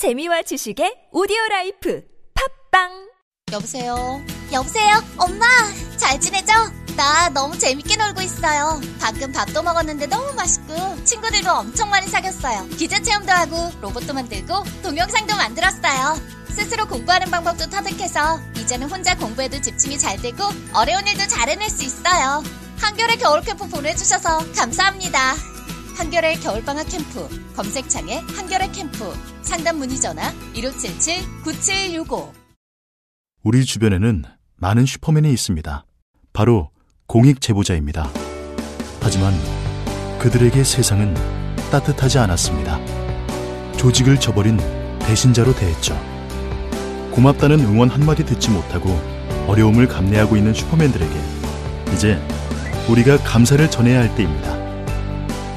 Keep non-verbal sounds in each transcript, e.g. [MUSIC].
재미와 지식의 오디오 라이프 팟빵 여보세요? 여보세요? 엄마! 잘 지내죠? 나 너무 재밌게 놀고 있어요. 방금 밥도 먹었는데 너무 맛있고, 친구들도 엄청 많이 사귀었어요. 기자 체험도 하고, 로봇도 만들고, 동영상도 만들었어요. 스스로 공부하는 방법도 터득해서, 이제는 혼자 공부에도 집중이 잘 되고, 어려운 일도 잘 해낼 수 있어요. 한겨레 겨울 캠프 보내주셔서 감사합니다. 한겨레 겨울방학 캠프, 검색창에 한겨레 캠프, 상담 문의 전화 1577-9765. 우리 주변에는 많은 슈퍼맨이 있습니다. 바로 공익 제보자입니다. 하지만 그들에게 세상은 따뜻하지 않았습니다. 조직을 저버린 배신자로 대했죠. 고맙다는 응원 한마디 듣지 못하고 어려움을 감내하고 있는 슈퍼맨들에게 이제 우리가 감사를 전해야 할 때입니다.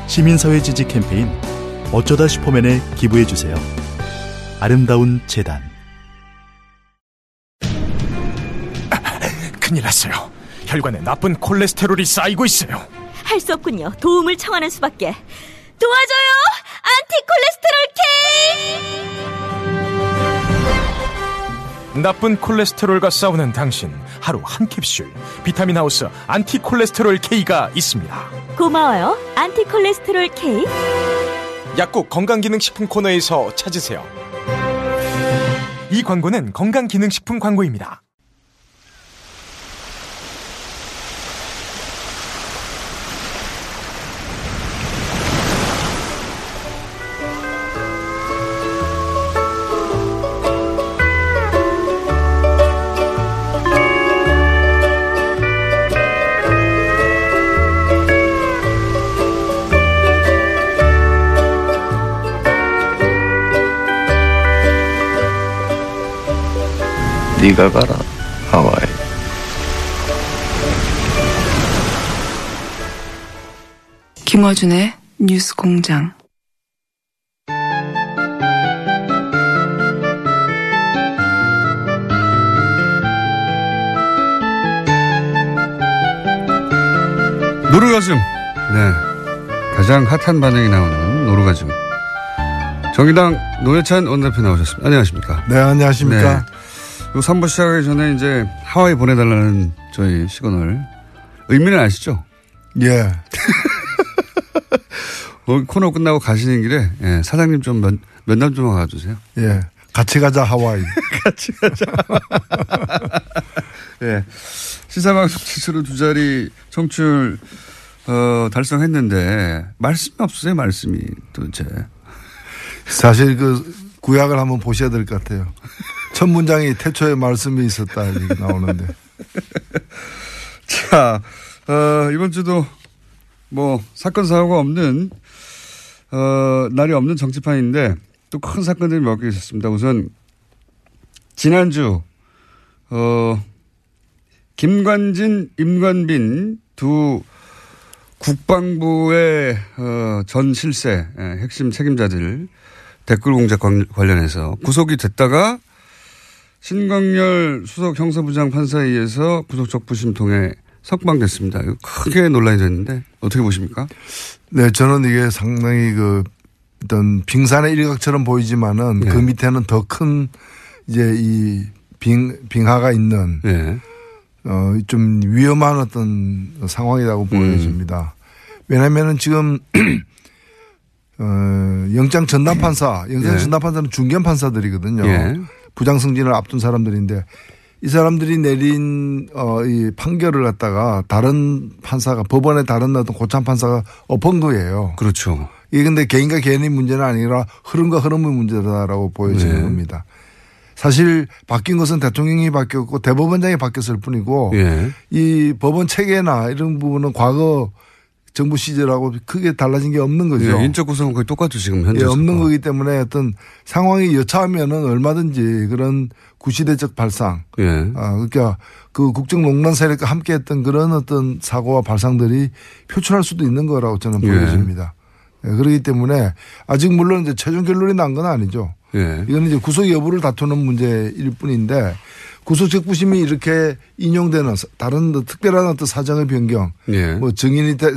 시민사회 지지 캠페인 어쩌다 슈퍼맨에 기부해 주세요. 아름다운 재단 [LAUGHS] 큰일 났어요. 혈관에 나쁜 콜레스테롤이 쌓이고 있어요. 할 수 없군요. 도움을 청하는 수밖에. 도와줘요! 안티 콜레스테롤 K! 나쁜 콜레스테롤과 싸우는 당신 하루 한 캡슐 비타민 하우스 안티 콜레스테롤 K가 있습니다. 고마워요. 안티 콜레스테롤 K. 약국 건강기능식품 코너에서 찾으세요. 이 광고는 건강기능식품 광고입니다. 네가 가라 하와이 김어준의 뉴스 공장. 노루가즘. 네. 가장 핫한 반응이 나오는 노루가즘. 정의당 노회찬 원내대표 나오셨습니다. 안녕하십니까. 네, 안녕하십니까. 요 3부 시작하기 전에 이제 하와이 보내달라는 저희 시그널. 의미는 아시죠? 예. [LAUGHS] 어, 코너 끝나고 가시는 길에 예, 사장님 좀 면, 면담 좀 와주세요. 예. 같이 가자, 하와이. [LAUGHS] 같이 가자. [LAUGHS] 예. 시사방송 지수로 두 자리 청취율, 어, 달성했는데, 말씀이 없으세요, 말씀이 도대체. 사실 그 구약을 한번 보셔야 될 것 같아요. 첫 문장이 태초에 말씀이 있었다, 이렇게 나오는데. [LAUGHS] 자, 어, 이번 주도 뭐, 사건, 사고가 없는, 어, 날이 없는 정치판인데, 또 큰 사건들이 몇 개 있었습니다. 우선, 지난주, 어, 김관진, 임관빈 두 국방부의 어, 전 실세 예, 핵심 책임자들 댓글 공작 관련해서 구속이 됐다가 신광열 수석 형사부장 판사에 의해서 구속 적 부심 통해 석방됐습니다. 크게 논란이 됐는데 어떻게 보십니까? 네, 저는 이게 상당히 그 어떤 빙산의 일각처럼 보이지만은 네. 그 밑에는 더 큰 이제 이 빙, 빙하가 있는 네. 어, 좀 위험한 어떤 상황이라고 보여집니다. 왜냐면은 지금 [CLEARS THROAT] 어, 영장 전담 판사, 영장 예. 전담 판사는 중견 판사들이거든요. 예. 부장 승진을 앞둔 사람들인데 이 사람들이 내린 어, 이 판결을 갖다가 다른 판사가 법원의 다른 어떤 고참 판사가 엎은 거예요. 그렇죠. 이게 근데 개인과 개인의 문제는 아니라 흐름과 흐름의 문제다라고 보여지는 네. 겁니다. 사실 바뀐 것은 대통령이 바뀌었고 대법원장이 바뀌었을 뿐이고 예. 이 법원 체계나 이런 부분은 과거 정부 시절하고 크게 달라진 게 없는 거죠. 예, 인적 구성은 거의 똑같죠 지금 현재. 예, 없는 거기 때문에 어떤 상황이 여차하면은 얼마든지 그런 구시대적 발상. 예. 아, 그러니까 그 국정 농단 세력과 함께 했던 그런 어떤 사고와 발상들이 표출할 수도 있는 거라고 저는 예. 보여집니다. 예, 그렇기 때문에 아직 물론 이제 최종 결론이 난 건 아니죠. 예. 이건 이제 구속 여부를 다투는 문제일 뿐인데 구속적 부심이 이렇게 인용되는 사- 다른 특별한 어떤 사정의 변경, 예. 뭐 증인이 되-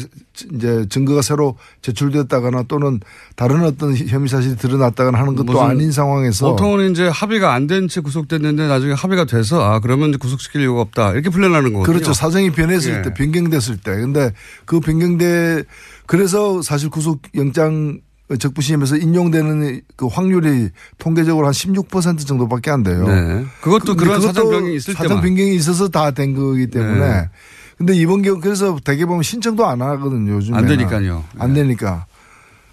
이제 증거가 새로 제출되었다거나 또는 다른 어떤 혐의 사실이 드러났다거나 하는 것도 아닌 상황에서 보통은 이제 합의가 안 된 채 구속됐는데 나중에 합의가 돼서 아 그러면 구속시킬 이유가 없다 이렇게 풀려나는 거거든요. 그렇죠. 사정이 변했을 예. 때, 변경됐을 때. 근데 그 변경돼, 그래서 사실 구속영장 적부심에서 인용되는 그 확률이 통계적으로 한 16% 정도밖에 안 돼요. 네. 그것도 그런 그것도 사정 변경이 있을 사정 때만. 변경이 있어서 다 된 거기 때문에. 네. 근데 이번 경우 그래서 대개 보면 신청도 안 하거든요. 요즘에. 안 되니까요. 안 되니까.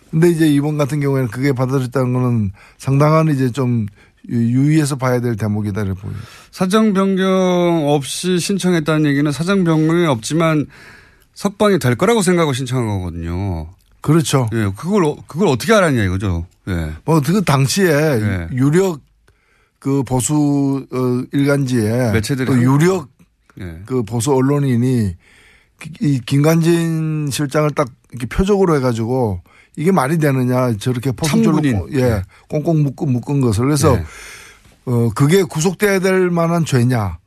근데 이제 이번 같은 경우에는 그게 받아들였다는 거는 상당한 이제 좀 유의해서 봐야 될 대목이다 이렇게 보여요. 사정 변경 없이 신청했다는 얘기는 사정 변경이 없지만 석방이 될 거라고 생각하고 신청한 거거든요. 그렇죠. 예, 그걸 어- 그걸 어떻게 알았냐 이거죠. 예. 뭐그 당시에 네. 유력 그 보수 어 일간지에 매체들이 또 한- 유력 예. 그 보수 언론인이 이 김관진 실장을 딱 이렇게 표적으로 해가지고 이게 말이 되느냐 저렇게 포스줄로 참군인. 꽁- 예 꽁꽁 묶은 묶은 것을 그래서 네. 어 그게 구속돼야 될 만한 죄냐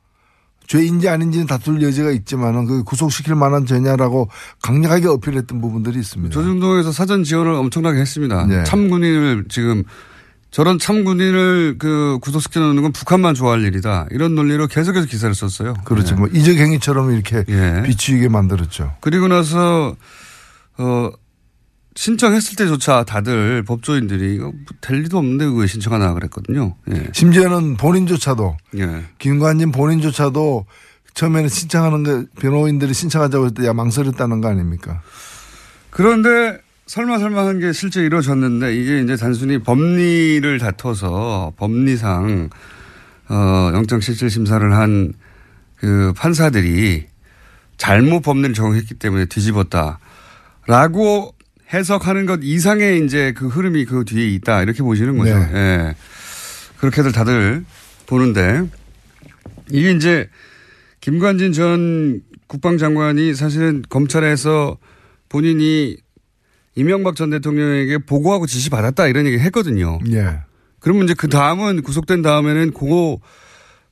죄인지 아닌지는 다툴 여지가 있지만은 그 구속시킬 만한 죄냐라고 강력하게 어필했던 부분들이 있습니다. 조중동에서 사전 지원을 엄청나게 했습니다. 네. 참군인을 지금 저런 참군인을 그 구속시켜 놓는 건 북한만 좋아할 일이다. 이런 논리로 계속해서 기사를 썼어요. 그렇죠. 예. 뭐 이적 행위처럼 이렇게 예. 비추이게 만들었죠. 그리고 나서 어 신청했을 때조차 다들 법조인들이 이거 뭐될 리도 없는데 왜 신청하나 그랬거든요. 예. 심지어는 본인조차도 예. 김관진 본인조차도 처음에는 신청하는 거 변호인들이 신청하자고 했을 때야 망설였다는 거 아닙니까? 그런데 설마 설마 한 게 실제 이루어졌는데 이게 이제 단순히 법리를 다퉈서 법리상 어 영장 실질 심사를 한 그 판사들이 잘못 법리를 적용했기 때문에 뒤집었다라고 해석하는 것 이상의 이제 그 흐름이 그 뒤에 있다 이렇게 보시는 거죠. 네. 예. 그렇게들 다들 보는데 이게 이제 김관진 전 국방장관이 사실은 검찰에서 본인이 이명박 전 대통령에게 보고하고 지시 받았다 이런 얘기 했거든요. 예. 그러면 이제 그 다음은 구속된 다음에는 그거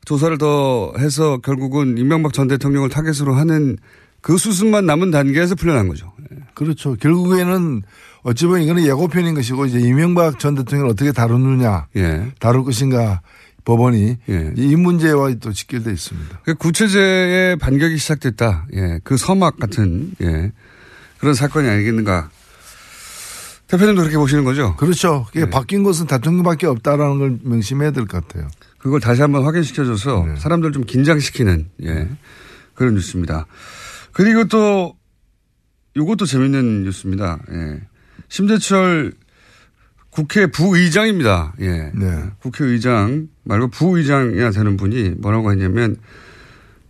조사를 더 해서 결국은 이명박 전 대통령을 타겟으로 하는 그 수순만 남은 단계에서 풀려난 거죠. 그렇죠. 결국에는 어찌 보면 이거는 예고편인 것이고 이제 이명박 전 대통령을 어떻게 다루느냐, 예. 다룰 것인가 법원이 예. 이 문제와 또 직결돼 있습니다. 그 구체제의 반격이 시작됐다. 예. 그 서막 같은, 예. 그런 사건이 아니겠는가. 대표님도 그렇게 보시는 거죠? 그렇죠. 그게 네. 바뀐 것은 대통령밖에 없다라는 걸 명심해야 될 것 같아요. 그걸 다시 한번 확인시켜줘서 네. 사람들 좀 긴장시키는, 예. 그런 뉴스입니다. 그리고 또, 요것도 재밌는 뉴스입니다. 예. 심재철 국회 부의장입니다. 예. 네. 국회의장 말고 부의장이야 되는 분이 뭐라고 했냐면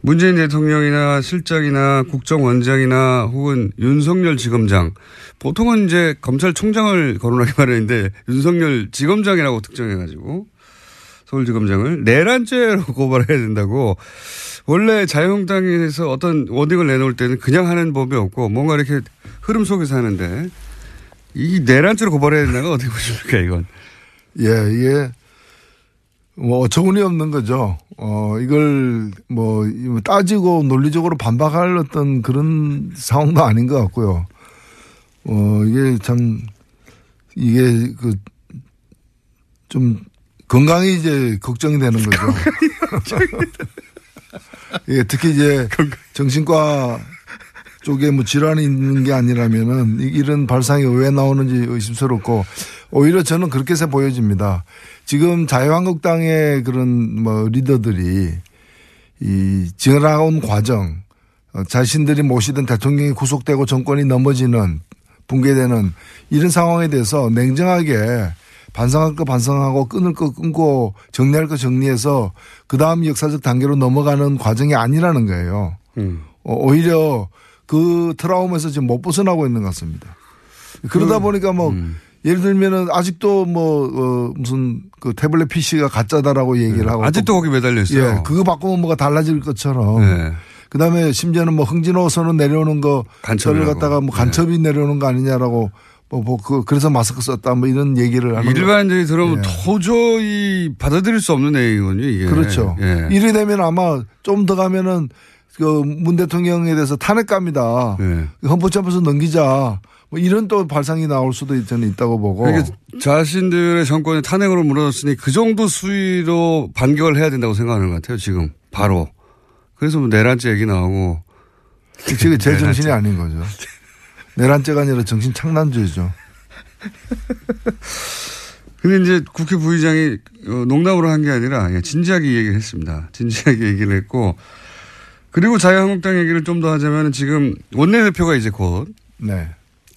문재인 대통령이나 실장이나 국정원장이나 혹은 윤석열 지검장 보통은 이제 검찰총장을 거론하게 마련인데 윤석열 지검장이라고 특정해가지고 서울지검장을 내란죄로 [LAUGHS] 고발해야 된다고 원래 자유한국당에서 어떤 워딩을 내놓을 때는 그냥 하는 법이 없고 뭔가 이렇게 흐름 속에서 하는데 이 내란죄로 고발해야 된다는 건 어떻게 보십니까 이건? 예, 이게 뭐 어처구니 없는 거죠. 어, 이걸 뭐 따지고 논리적으로 반박할 어떤 그런 상황도 아닌 것 같고요. 어, 이게 참 이게 그 좀 건강이 이제 걱정이 되는 거죠. [LAUGHS] 예, 특히 이제 정신과 쪽에 뭐 질환이 있는 게 아니라면은 이- 이런 발상이 왜 나오는지 의심스럽고 오히려 저는 그렇게 해서 보여집니다. 지금 자유한국당의 그런 뭐 리더들이 이 지나온 과정 어, 자신들이 모시던 대통령이 구속되고 정권이 넘어지는 붕괴되는 이런 상황에 대해서 냉정하게 반성할 거 반성하고 끊을 거 끊고 정리할 거 정리해서 그 다음 역사적 단계로 넘어가는 과정이 아니라는 거예요. 음. 어, 오히려 그 트라우마에서 지금 못 벗어나고 있는 것 같습니다. 그러다 보니까 뭐 예를 들면은 아직도 뭐 어, 무슨 그 태블릿 PC가 가짜다라고 얘기를 하고 네. 아직도 거기 매달려 또, 있어요. 예, 그거 바꾸면 뭐가 달라질 것처럼 네. 그다음에 심지어는 뭐 흥진호 선은 내려오는 거. 저를 갖다가 뭐 간첩이 내려오는 거 아니냐라고 뭐, 뭐, 그, 그래서 마스크 썼다 뭐 이런 얘기를 하는. 일반인들이 들으면 예. 도저히 받아들일 수 없는 내용이거든요, 이게. 그렇죠. 예. 이래 되면 아마 좀 더 가면은 그 문 대통령에 대해서 탄핵갑니다. 예. 헌법재판소 넘기자. 뭐 이런 또 발상이 나올 수도 저는 있다고 보고. 그러니까 자신들의 정권이 탄핵으로 무너졌으니 그 정도 수위로 반격을 해야 된다고 생각하는 것 같아요, 지금. 바로. 그래서 뭐 내란죄 얘기 나오고. 지금 제. [LAUGHS] 정신이 아닌 거죠. [LAUGHS] 내란죄가 아니라 정신 창난죄죠. 근데 이제 국회 부의장이 어, 농담으로 한 게 아니라 예, 진지하게 얘기를 했습니다. 진지하게 [LAUGHS] 얘기를 했고 그리고 자유한국당 얘기를 좀 더 하자면 지금 원내대표가 이제 곧 네.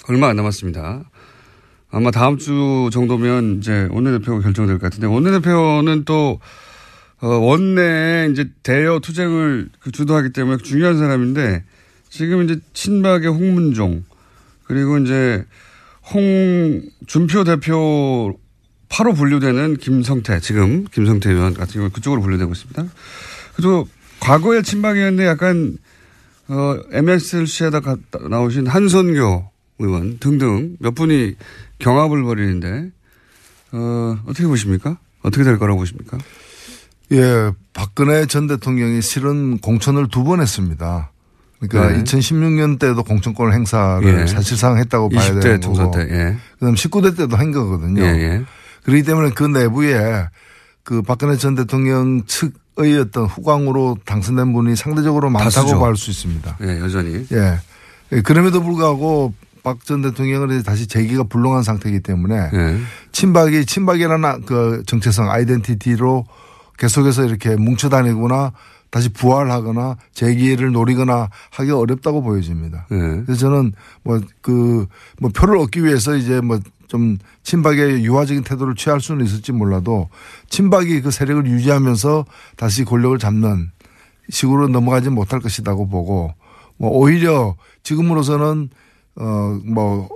얼마 안 남았습니다. 아마 다음 주 정도면 이제 원내대표가 결정될 것 같은데 원내대표는 또 어, 원내에 이제 대여 투쟁을 그 주도하기 때문에 중요한 사람인데 지금 이제 친박의 홍문종 그리고 이제 홍준표 대표 8호 분류되는 김성태 지금 김성태 의원 같은 경우 그쪽으로 분류되고 있습니다. 그리고 과거에 친박이었는데 약간 어, MSLC에다 나오신 한선교 의원 등등 몇 분이 경합을 벌이는데 어, 어떻게 보십니까? 어떻게 될 거라고 보십니까? 예, 박근혜 전 대통령이 실은 공천을 두 번 했습니다. 그러니까 네. 2016년 때도 공천권 행사를 예. 사실상 했다고 봐야 20대 되는 거고. 때, 예. 그다음 19대 때도 한 거거든요. 예, 예. 그렇기 때문에 그 내부에 그 박근혜 전 대통령 측의 어떤 후광으로 당선된 분이 상대적으로 많다고. 볼 수 있습니다. 예, 여전히. 예. 예, 그럼에도 불구하고 박 전 대통령은 이제 다시 재기가 불능한 상태이기 때문에 예. 친박이 친박이라는 그 정체성 아이덴티티로 계속해서 이렇게 뭉쳐 다니거나 다시 부활하거나 재기를 노리거나 하기 어렵다고 보여집니다. 예. 그래서 저는 뭐 그뭐 표를 얻기 위해서 이제 뭐 좀 친박의 유화적인 태도를 취할 수는 있을지 몰라도 친박이 그 세력을 유지하면서 다시 권력을 잡는 식으로 넘어가지 못할 것이라고 보고 뭐 오히려 지금으로서는 어 뭐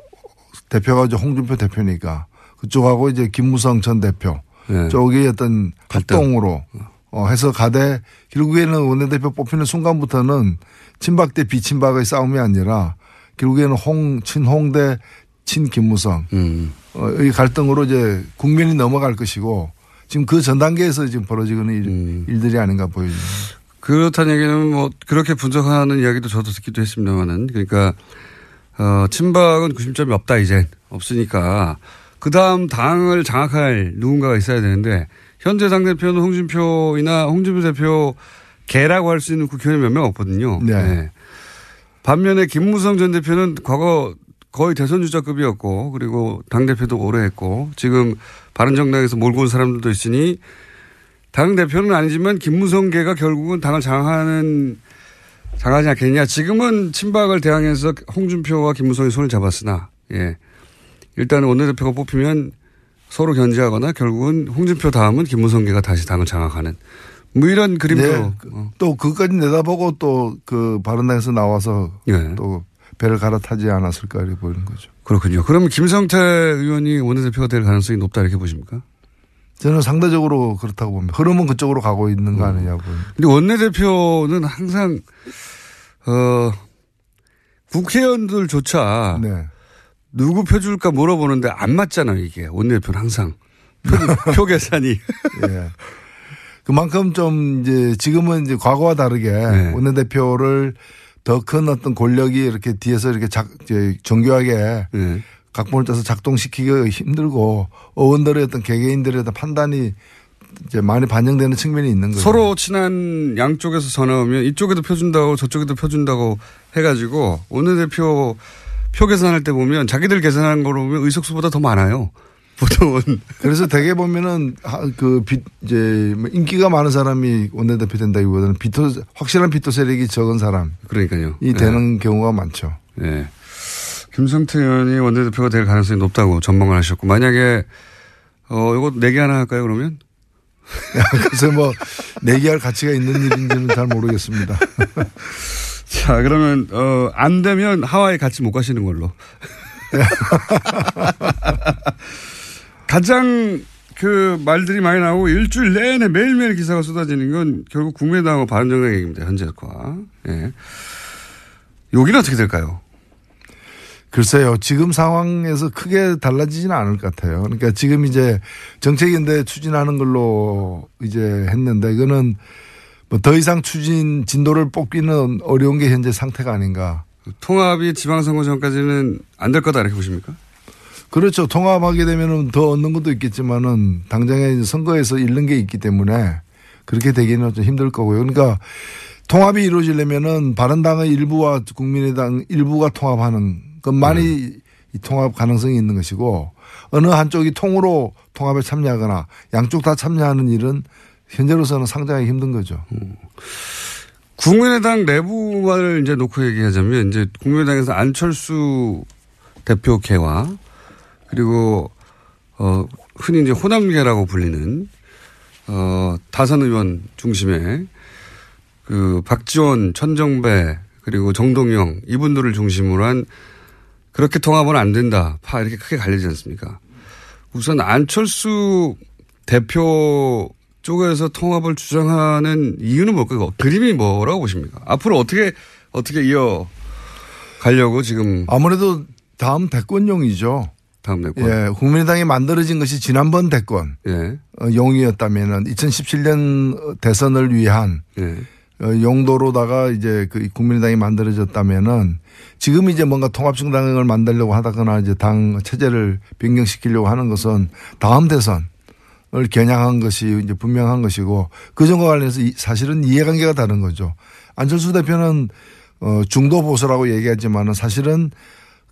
대표가 이제 홍준표 대표니까 그쪽하고 이제 김무성 전 대표 예. 쪽이 어떤. 합동으로 어 해서 가되 결국에는 원내대표 뽑히는 순간부터는 친박 대 비친박의 싸움이 아니라 결국에는 홍 친홍 대 친김무성 음. 어, 이 갈등으로 이제 국민이 넘어갈 것이고 지금 그 전 단계에서 지금 벌어지는 일, 음. 일들이 아닌가 보입니다. 그렇다는 얘기는 뭐 그렇게 분석하는 이야기도 저도 듣기도 했습니다만은 그러니까 어 친박은 구심점이 없다 이제 없으니까 그 다음 당을 장악할 누군가가 있어야 되는데 현재 당 대표는 홍준표이나 홍준표 대표 개라고 할 수 있는 국회의원이 몇 명 없거든요. 네. 반면에 김무성 전 대표는 과거 거의 대선 주자급이었고 그리고 당 대표도 오래 했고 지금 바른정당에서 몰고 온 사람들도 있으니 당 대표는 아니지만 김무성계가 결국은 당을 장악하는 장하지 않겠냐. 지금은 친박을 대항해서 홍준표와 김무성이 손을 잡았으나 예 일단은 원내대표가 뽑히면 서로 견제하거나 결국은 홍준표 다음은 김무성계가 다시 당을 장악하는 뭐 이런 그림도 네. 어, 또 그까지 내다보고 또 그 바른당에서 나와서 예. 또 배를 갈아타지 않았을까 이렇게 보이는 거죠. 그렇군요. 그러면 김성태 의원이 원내대표가 될 가능성이 높다 이렇게 보십니까? 저는 상대적으로 그렇다고 봅니다. 흐름은 그쪽으로 가고 있는 거 아니냐고. 근데 원내대표는 항상 어 국회의원들조차 네. 누구 표 줄까 물어보는데 안 맞잖아요 이게 원내대표는 항상 표, [LAUGHS] 표 계산이 예. 그만큼 좀 이제 지금은 이제 과거와 다르게 네. 원내대표를 더 큰 어떤 권력이 이렇게 뒤에서 이렇게 작, 이제 정교하게 네. 각본을 짜서 작동시키기가 힘들고 의원들의 어떤 개개인들의 어떤 판단이 이제 많이 반영되는 측면이 있는 거죠. 서로 친한 양쪽에서 전화 오면 이쪽에도 표 준다고 저쪽에도 표 준다고 해가지고 원내대표 표 계산할 때 보면 자기들 계산한 거로 보면 의석수보다 더 많아요. [LAUGHS] 보통은 그래서 대개 보면은 하- 그 비, 이제 뭐 인기가 많은 사람이 원내대표 된다기보다는 비토 확실한 비토 세력이 적은 사람이 그러니까요. 되는 경우가 많죠. 예. 김성태 의원이 원내대표가 될 가능성이 높다고 전망을 하셨고 만약에 어 이거 내기 하나 할까요 그러면? [LAUGHS] 그래서 뭐 내기할 가치가 있는 일인지는 잘 모르겠습니다. [LAUGHS] 자 그러면 어 안 되면 하와이 같이 못 가시는 걸로. [LAUGHS] 가장 그 말들이 많이 나오고 일주일 내내 매일매일 기사가 쏟아지는 건 결국 국민의당하고 바른정당 얘기입니다. 현재과. 예. 여기는 어떻게 될까요? 글쎄요. 지금 상황에서 크게 달라지지는 않을 것 같아요. 그러니까 지금 이제 정책인데 추진하는 걸로 이제 했는데 이거는 뭐 더 이상 추진 진도를 뽑기는 어려운 게 현재 상태가 아닌가. 통합이 지방선거 전까지는 안 될 거다 이렇게 보십니까? 그렇죠. 통합하게 되면은 더 얻는 것도 있겠지만은 당장에 선거에서 잃는 게 있기 때문에 그렇게 되기는 좀 힘들 거고요. 그러니까 통합이 이루어지려면은 바른당의 일부와 국민의당 일부가 통합하는 것만이 이 통합 가능성이 있는 것이고 어느 한쪽이 통으로 통합에 참여하거나 양쪽 다 참여하는 일은 현재로서는 상당히 힘든 거죠. 국민의당 내부를 이제 놓고 얘기하자면 이제 국민의당에서 안철수 대표계와 그리고 어 흔히 이제 호남계라고 불리는 어 다선 의원 중심의 그 박지원, 천정배 그리고 정동영 이분들을 중심으로 한 그렇게 통합은 안 된다. 파 이렇게 크게 갈리지 않습니까? 우선 안철수 대표 쪽에서 통합을 주장하는 이유는 뭘까요? 그림이 뭐라고 보십니까? 앞으로 어떻게 어떻게 이어 가려고 지금 아무래도 다음 대권용이죠. 다음 대권. 예, 국민의당이 만들어진 것이 지난번 대권 예. 어, 용이었다면은 2017년 대선을 위한 예. 어, 용도로다가 이제 그 국민의당이 만들어졌다면은 지금 이제 뭔가 통합정당을 만들려고 하다거나 이제 당 체제를 변경시키려고 하는 것은 다음 대선 을 겨냥한 것이 이제 분명한 것이고 그 점과 관련해서 이- 사실은 이해관계가 다른 거죠. 안철수 대표는 어 중도 보수라고 얘기하지만은 사실은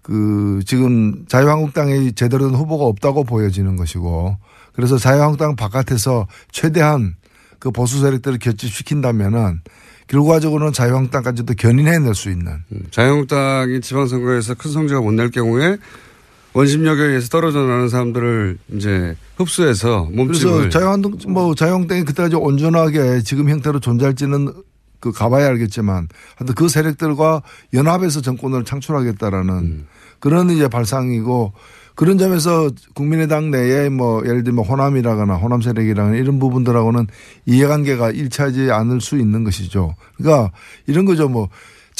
그 지금 자유한국당에 제대로 된 후보가 없다고 보여지는 것이고 그래서 자유한국당 바깥에서 최대한 그 보수 세력들을 결집시킨다면은 결과적으로는 자유한국당까지도 견인해낼 수 있는 자유한국당이 지방선거에서 큰 성적을 못 낼 경우에 원심력에 의해서 떨어져 나가는 사람들을 이제 흡수해서 그래서 몸집을 자유한국 뭐 자유한국당이 그때까지 온전하게 지금 형태로 존재할지는 그 가봐야 알겠지만 하여튼 그 세력들과 연합해서 정권을 창출하겠다라는 음. 그런 이제 발상이고 그런 점에서 국민의당 내에 뭐 예를 들면 호남이라거나 호남 세력이라거나 이런 부분들하고는 이해관계가 일치하지 않을 수 있는 것이죠. 그러니까 이런 거죠 뭐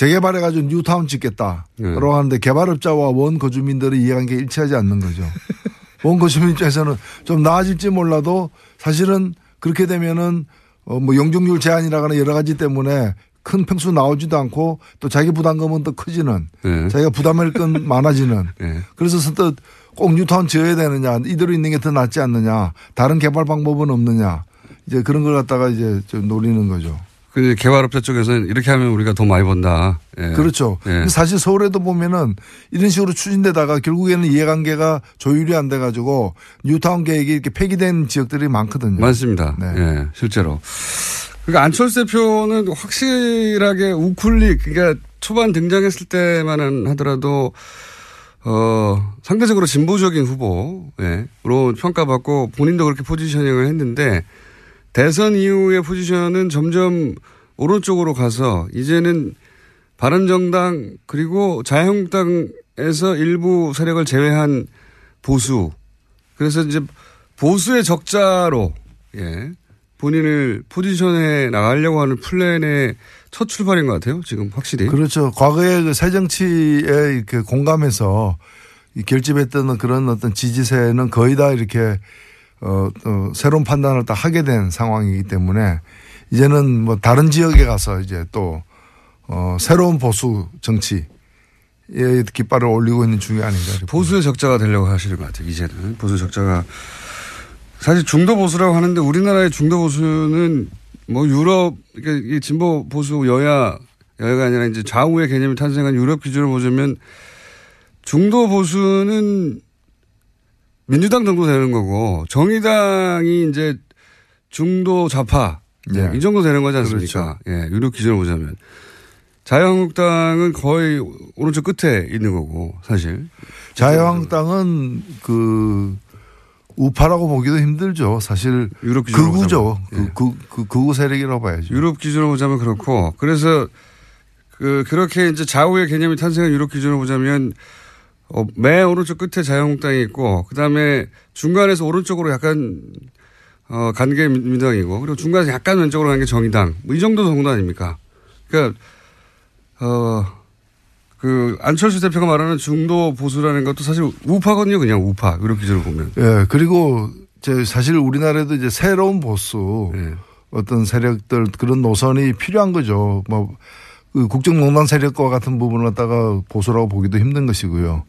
재개발해가지고 뉴타운 짓겠다라고 네. 하는데 개발업자와 원 거주민들의 이해관계 가 일치하지 않는 거죠. [LAUGHS] 원 거주민 입장에서는 좀 나아질지 몰라도 사실은 그렇게 되면은 어뭐 용적률 제한이라거나 여러 가지 때문에 큰 평수 나오지도 않고 또 자기 부담금은 더 커지는 네. 자기가 부담할 건 [LAUGHS] 많아지는 네. 그래서 선뜻 꼭 뉴타운 지어야 되느냐 이대로 있는 게 더 낫지 않느냐 다른 개발 방법은 없느냐 이제 그런 걸 갖다가 이제 좀 노리는 거죠. 그 개발업자 쪽에서는 이렇게 하면 우리가 더 많이 번다. 예. 그렇죠. 예. 사실 서울에도 보면은 이런 식으로 추진되다가 결국에는 이해관계가 조율이 안 돼가지고 뉴타운 계획이 이렇게 폐기된 지역들이 많거든요. 많습니다. 네. 예, 실제로. 그러니까 안철수 대표는 확실하게 우쿨릭, 그러니까 초반 등장했을 때만 하더라도 어, 상대적으로 진보적인 후보로 평가받고 본인도 그렇게 포지셔닝을 했는데 대선 이후의 포지션은 점점 오른쪽으로 가서 이제는 바른정당 그리고 자유한국당에서 일부 세력을 제외한 보수 그래서 이제 보수의 적자로 예 본인을 포지션에 나가려고 하는 플랜의 첫 출발인 것 같아요. 지금 확실히. 그렇죠. 과거에 그 새정치에 이렇게 공감해서 이 결집했던 그런 어떤 지지세는 거의 다 이렇게 어, 어, 새로운 판단을 다 하게 된 상황이기 때문에 이제는 뭐 다른 지역에 가서 이제 또 어, 새로운 보수 정치에 깃발을 올리고 있는 중이 아닌가. 보수의 적자가 되려고 하시는 것 같아요. 이제는 보수 적자가 사실 중도 보수라고 하는데 우리나라의 중도 보수는 뭐 유럽 그러니까 이 진보 보수 여야 여야가 아니라 이제 좌우의 개념이 탄생한 유럽 기준으로 보자면 중도 보수는 민주당 정도 되는 거고 정의당이 이제 중도 좌파 예. 이 정도 되는 거지 않습니까? 예, 유럽 기준으로 보자면 자유한국당은 거의 오른쪽 끝에 있는 거고 사실 자유한국당은 그 우파라고 보기도 힘들죠. 사실 유럽 기준으로 극우죠. 보자면. 예. 그, 그, 그 극우 세력이라고 봐야죠. 유럽 기준으로 보자면 그렇고 그래서 그 그렇게 이제 좌우의 개념이 탄생한 유럽 기준으로 보자면 어, 맨 오른쪽 끝에 자유한국당이 있고 그다음에 중간에서 오른쪽으로 약간 어, 간게 민주당이고 그리고 중간에서 약간 왼쪽으로 간 게 정의당 뭐 이 정도 정도 아닙니까? 그러니까 어 그 안철수 대표가 말하는 중도 보수라는 것도 사실 우파거든요. 그냥 우파. 이런 기준으로 보면. 예, 그리고 이제 사실 우리나라에도 이제 새로운 보수 예. 어떤 세력들 그런 노선이 필요한 거죠. 뭐, 그 국정농단 세력과 같은 부분을 갖다가 보수라고 보기도 힘든 것이고요.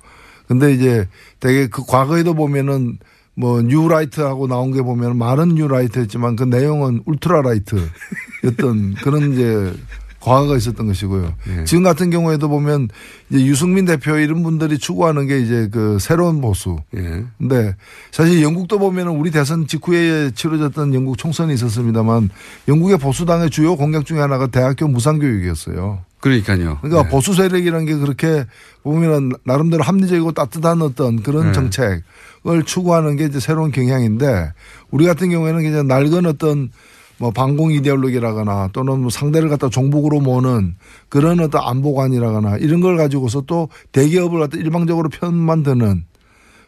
근데 이제 되게 그 과거에도 보면은 뭐 뉴라이트하고 나온 게 보면 말은 뉴라이트였지만 그 내용은 울트라라이트였던 [LAUGHS] 그런 이제 과거가 있었던 것이고요. 예. 지금 같은 경우에도 보면 이제 유승민 대표 이런 분들이 추구하는 게 이제 그 새로운 보수. 예. 근데 사실 영국도 보면은 우리 대선 직후에 치러졌던 영국 총선이 있었습니다만 영국의 보수당의 주요 공약 중에 하나가 대학교 무상교육이었어요. 그러니까요. 그러니까 예. 보수 세력이라는 게 그렇게 보면은 나름대로 합리적이고 따뜻한 어떤 그런 네. 정책을 추구하는 게 이제 새로운 경향인데 우리 같은 경우에는 이제 낡은 어떤 뭐 반공 이데올로기라거나 또는 뭐 상대를 갖다 종북으로 모는 그런 어떤 안보관이라거나 이런 걸 가지고서 또 대기업을 갖다 일방적으로 편만 드는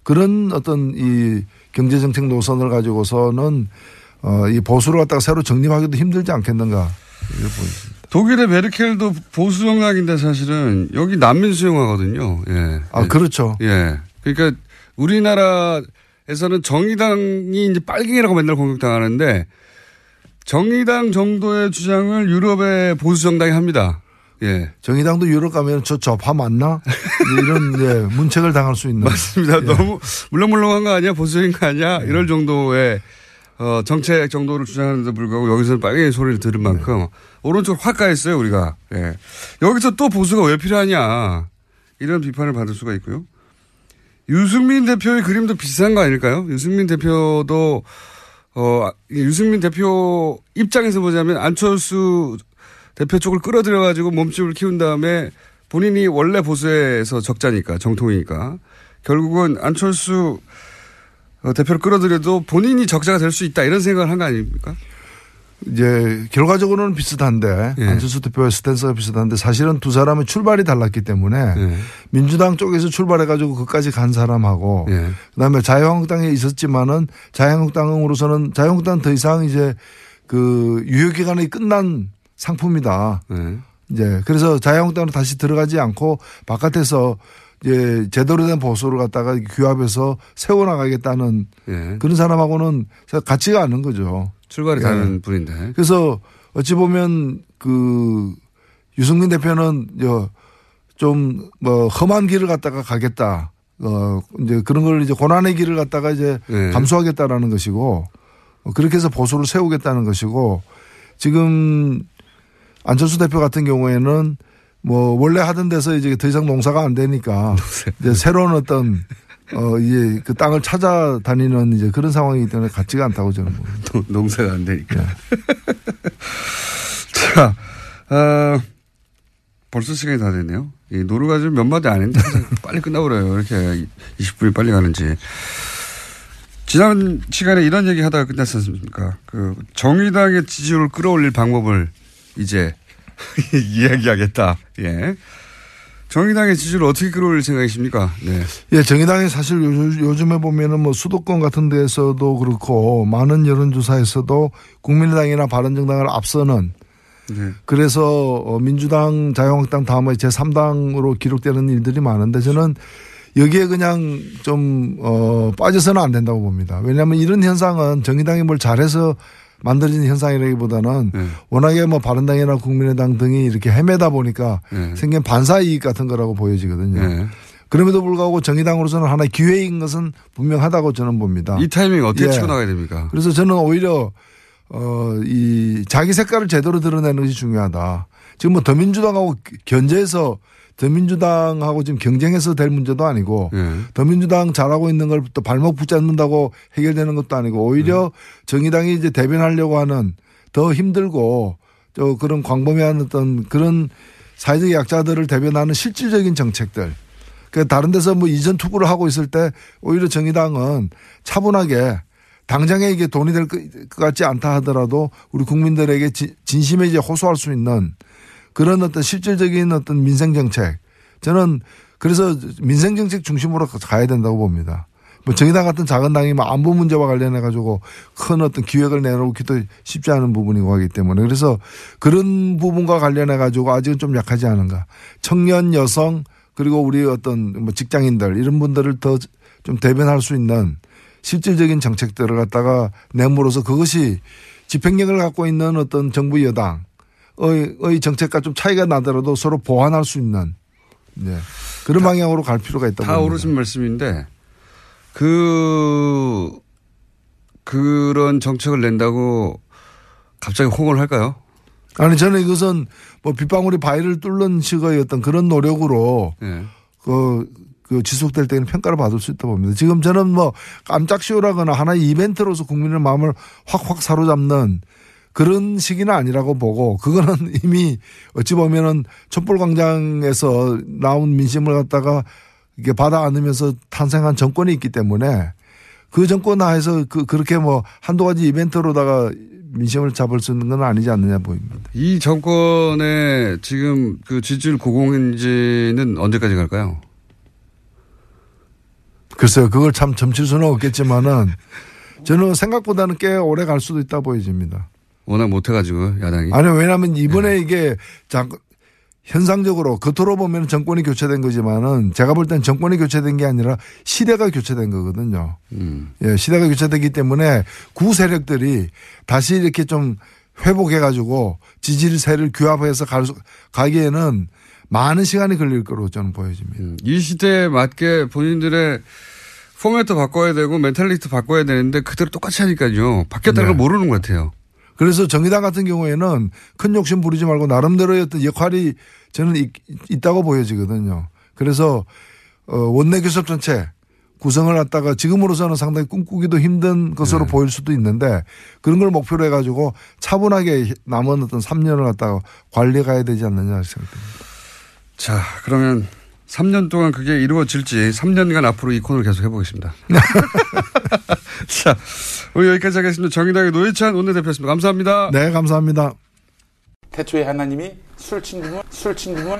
그런 어떤 이 경제정책 노선을 가지고서는 어, 이 보수를 갖다가 새로 정립하기도 힘들지 않겠는가. 이렇게 보입니다. 독일의 메르켈도 보수 정당인데 사실은 여기 난민 수용하거든요. 예. 아, 예. 그렇죠. 예. 그러니까 우리나라에서는 정의당이 이제 빨갱이라고 맨날 공격당하는데 정의당 정도의 주장을 유럽의 보수 정당이 합니다. 예. 정의당도 유럽 가면 저 좌파 맞나? 이런 예, 문책을 당할 수 있는. 맞습니다. 예. 너무 물렁물렁한 거 아니야? 보수적인 거 아니야? 이럴 정도의 어, 정책 정도를 주장하는데 불구하고 여기서는 빨갱이 소리를 들은 만큼 오른쪽 확 가했어요, 우리가. 예. 여기서 또 보수가 왜 필요하냐. 이런 비판을 받을 수가 있고요. 유승민 대표의 그림도 비슷한 거 아닐까요? 유승민 대표도 어, 유승민 대표 입장에서 보자면 안철수 대표 쪽을 끌어들여가지고 몸집을 키운 다음에 본인이 원래 보수에서 적자니까, 정통이니까. 결국은 안철수 어, 대표를 끌어들여도 본인이 적자가 될 수 있다 이런 생각을 한 거 아닙니까? 이제 결과적으로는 비슷한데 예. 안철수 대표의 스탠스가 비슷한데 사실은 두 사람의 출발이 달랐기 때문에 예. 민주당 쪽에서 출발해가지고 그까지 간 사람하고 예. 그다음에 자유한국당에 있었지만은 자유한국당으로서는 자유한국당 더 이상 이제 그 유효 기간이 끝난 상품이다. 예. 이제 그래서 자유한국당으로 다시 들어가지 않고 바깥에서 이제 제대로 된 보수를 갖다가 규합해서 세워나가겠다는 예. 그런 사람하고는 같지가 않은 거죠. 출발이 예. 다른 분인데. 그래서 어찌 보면 그 유승민 대표는 좀뭐 험한 길을 갖다가 가겠다. 어 이제 그런 걸 이제 고난의 길을 갖다가 이제 네. 감수하겠다라는 것이고 어, 그렇게 해서 보수를 세우겠다는 것이고 지금 안철수 대표 같은 경우에는 뭐 원래 하던 데서 이제 더 이상 농사가 안 되니까 이제 새로운 어떤 어 이제 그 땅을 찾아다니는 이제 그런 상황이기 때문에 같지가 않다고 저는 봅니다. 농- 농사가 안 되니까. 네. [LAUGHS] 자, 어, 벌써 시간이 다 됐네요. 이 노루가 지금 몇 마디 안 했는데 빨리 끝나버려요. 이렇게 20분이 빨리 가는지. 지난 시간에 이런 얘기 하다가 끝났지 않습니까? 그 정의당의 지지율을 끌어올릴 방법을 이제 [LAUGHS] 이야기하겠다. 예. 정의당의 지지율을 어떻게 끌어올릴 생각이십니까? 네. 예, 정의당이 사실 요- 요즘에 보면은 뭐 수도권 같은 데서도 그렇고 많은 여론조사에서도 국민의당이나 바른정당을 앞서는 네. 그래서 어, 민주당, 자유한국당 다음에 제3당으로 기록되는 일들이 많은데 저는 여기에 그냥 좀, 어, 빠져서는 안 된다고 봅니다. 왜냐하면 이런 현상은 정의당이 뭘 잘해서 만들어진 현상이라기보다는 네. 워낙에 뭐 바른당이나 국민의당 등이 이렇게 헤매다 보니까 네. 생긴 반사 이익 같은 거라고 보여지거든요. 네. 그럼에도 불구하고 정의당으로서는 하나의 기회인 것은 분명하다고 저는 봅니다. 이 타이밍 어떻게 예. 치고 나가야 됩니까? 그래서 저는 오히려 어, 이 자기 색깔을 제대로 드러내는 것이 중요하다. 지금 뭐 더민주당하고 견제해서 더민주당하고 지금 경쟁해서 될 문제도 아니고 예. 더민주당 잘하고 있는 걸 또 발목 붙잡는다고 해결되는 것도 아니고 오히려 정의당이 이제 대변하려고 하는 더 힘들고 저 그런 광범위한 어떤 그런 사회적 약자들을 대변하는 실질적인 정책들. 그 다른 데서 뭐 이전 투구를 하고 있을 때 오히려 정의당은 차분하게 당장에 이게 돈이 될 것 같지 않다 하더라도 우리 국민들에게 지- 진심에 이제 호소할 수 있는 그런 어떤 실질적인 어떤 민생 정책 저는 그래서 민생 정책 중심으로 가야 된다고 봅니다. 뭐 정의당 같은 작은 당이 뭐 안보 문제와 관련해 가지고 큰 어떤 기획을 내놓기도 쉽지 않은 부분이고 하기 때문에 그래서 그런 부분과 관련해 가지고 아직은 좀 약하지 않은가. 청년 여성 그리고 우리 어떤 뭐 직장인들 이런 분들을 더 좀 대변할 수 있는 실질적인 정책들을 갖다가 내므로서 그것이 집행력을 갖고 있는 어떤 정부 여당 의의 정책과 좀 차이가 나더라도 서로 보완할 수 있는 네. 그런 방향으로 갈 필요가 있다고 다 봅니다. 오르신 말씀인데 그 그런 정책을 낸다고 갑자기 호응을 할까요? 아니 저는 이것은 뭐 빗방울이 바위를 뚫는 식의 어떤 그런 노력으로 예. 그, 그 지속될 때는 평가를 받을 수 있다고 봅니다. 지금 저는 뭐 깜짝 쇼라거나 하나의 이벤트로서 국민의 마음을 확확 사로잡는 그런 시기는 아니라고 보고 그거는 [LAUGHS] 이미 어찌 보면은 촛불광장에서 나온 민심을 갖다가 이게 받아 안으면서 탄생한 정권이 있기 때문에 그 정권 하에서 그 그렇게 뭐 한두 가지 이벤트로다가 민심을 잡을 수 있는 건 아니지 않느냐 보입니다. 이 정권의 지금 그 지지율 고공인지는 언제까지 갈까요? 글쎄요, 그걸 참 점칠 수는 없겠지만은 저는 생각보다는 꽤 오래 갈 수도 있다 보여집니다. 워낙 못해가지고 야당이. 아니 왜냐하면 이번에 네. 이게 자 현상적으로 겉으로 보면 정권이 교체된 거지만은 제가 볼 땐 정권이 교체된 게 아니라 시대가 교체된 거거든요. 음. 예, 시대가 교체되기 때문에 구 세력들이 다시 이렇게 좀 회복해가지고 지지세를 규합해서 갈 수, 가기에는 많은 시간이 걸릴 거로 저는 보여집니다. 음. 이 시대에 맞게 본인들의 포맷도 바꿔야 되고 멘탈리티 바꿔야 되는데 그대로 똑같이 하니까요. 바뀌었다는 걸 네. 모르는 것 같아요. 그래서 정의당 같은 경우에는 큰 욕심 부리지 말고 나름대로의 어떤 역할이 저는 있, 있다고 보여지거든요. 그래서 어, 원내 교섭 전체 구성을 갖다가 지금으로서는 상당히 꿈꾸기도 힘든 것으로 네. 보일 수도 있는데 그런 걸 목표로 해가지고 차분하게 남은 어떤 3년을 갖다가 관리해 가야 되지 않느냐 생각됩니다. 자, 그러면 3년 동안 그게 이루어질지 3년간 앞으로 이 코너를 계속 해보겠습니다. [LAUGHS] 자, 오늘 여기까지 하겠습니다. 정의당의 노회찬 원내대표였습니다. 감사합니다. 네, 감사합니다. 태초에 하나님이 술친구문 술친구문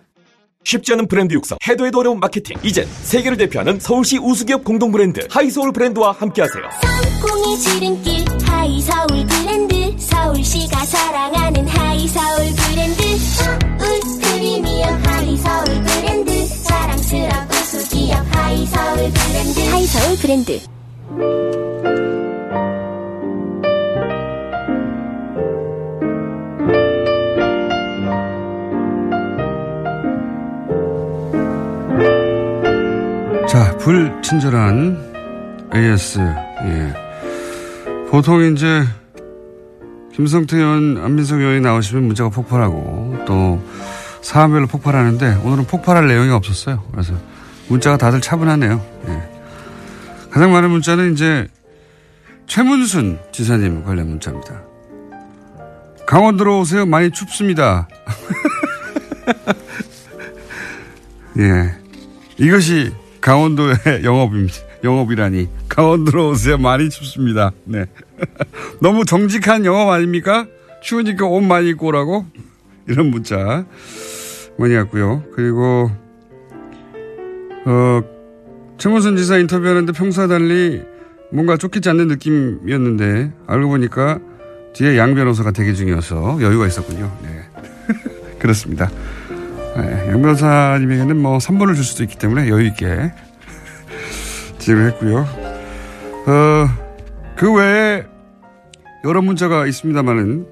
쉽지 않은 브랜드 육성, 해도 해도 어려운 마케팅. 이젠 세계를 대표하는 서울시 우수기업 공동 브랜드 하이서울 브랜드와 함께하세요. 공의 지름길 하이서울 브랜드. 서울시가 사랑하는 하이서울 브랜드. 서울 프리미엄 하이서울 브랜드. 자랑스러운 수기업 하이서울 브랜드. 하이서울 브랜드 자, 불친절한 AS. 예. 보통 이제 김성태 의원, 안민석 의원이 나오시면 문자가 폭발하고 또 사안별로 폭발하는데 오늘은 폭발할 내용이 없었어요. 그래서 문자가 다들 차분하네요. 예. 가장 많은 문자는 이제 최문순 지사님 관련 문자입니다. 강원도로 오세요. 많이 춥습니다. [LAUGHS] 예. 이것이 강원도의 [LAUGHS] 영업입니다. 영업이라니. 강원도로 오세요. 많이 춥습니다. 네. [LAUGHS] 너무 정직한 영업 아닙니까? 추우니까 옷 많이 입고 오라고? 이런 문자 많이 왔고요. 그리고, 어, 최문순 지사 인터뷰하는데 평소와 달리 뭔가 쫓기지 않는 느낌이었는데 알고 보니까 뒤에 양 변호사가 대기 중이어서 여유가 있었군요. 네. [LAUGHS] 그렇습니다. 네, 양 변호사님에게는 뭐 3번을 줄 수도 있기 때문에 여유있게 진행을 [LAUGHS] 했고요. 어, 그 외에 여러 문자가 있습니다만은,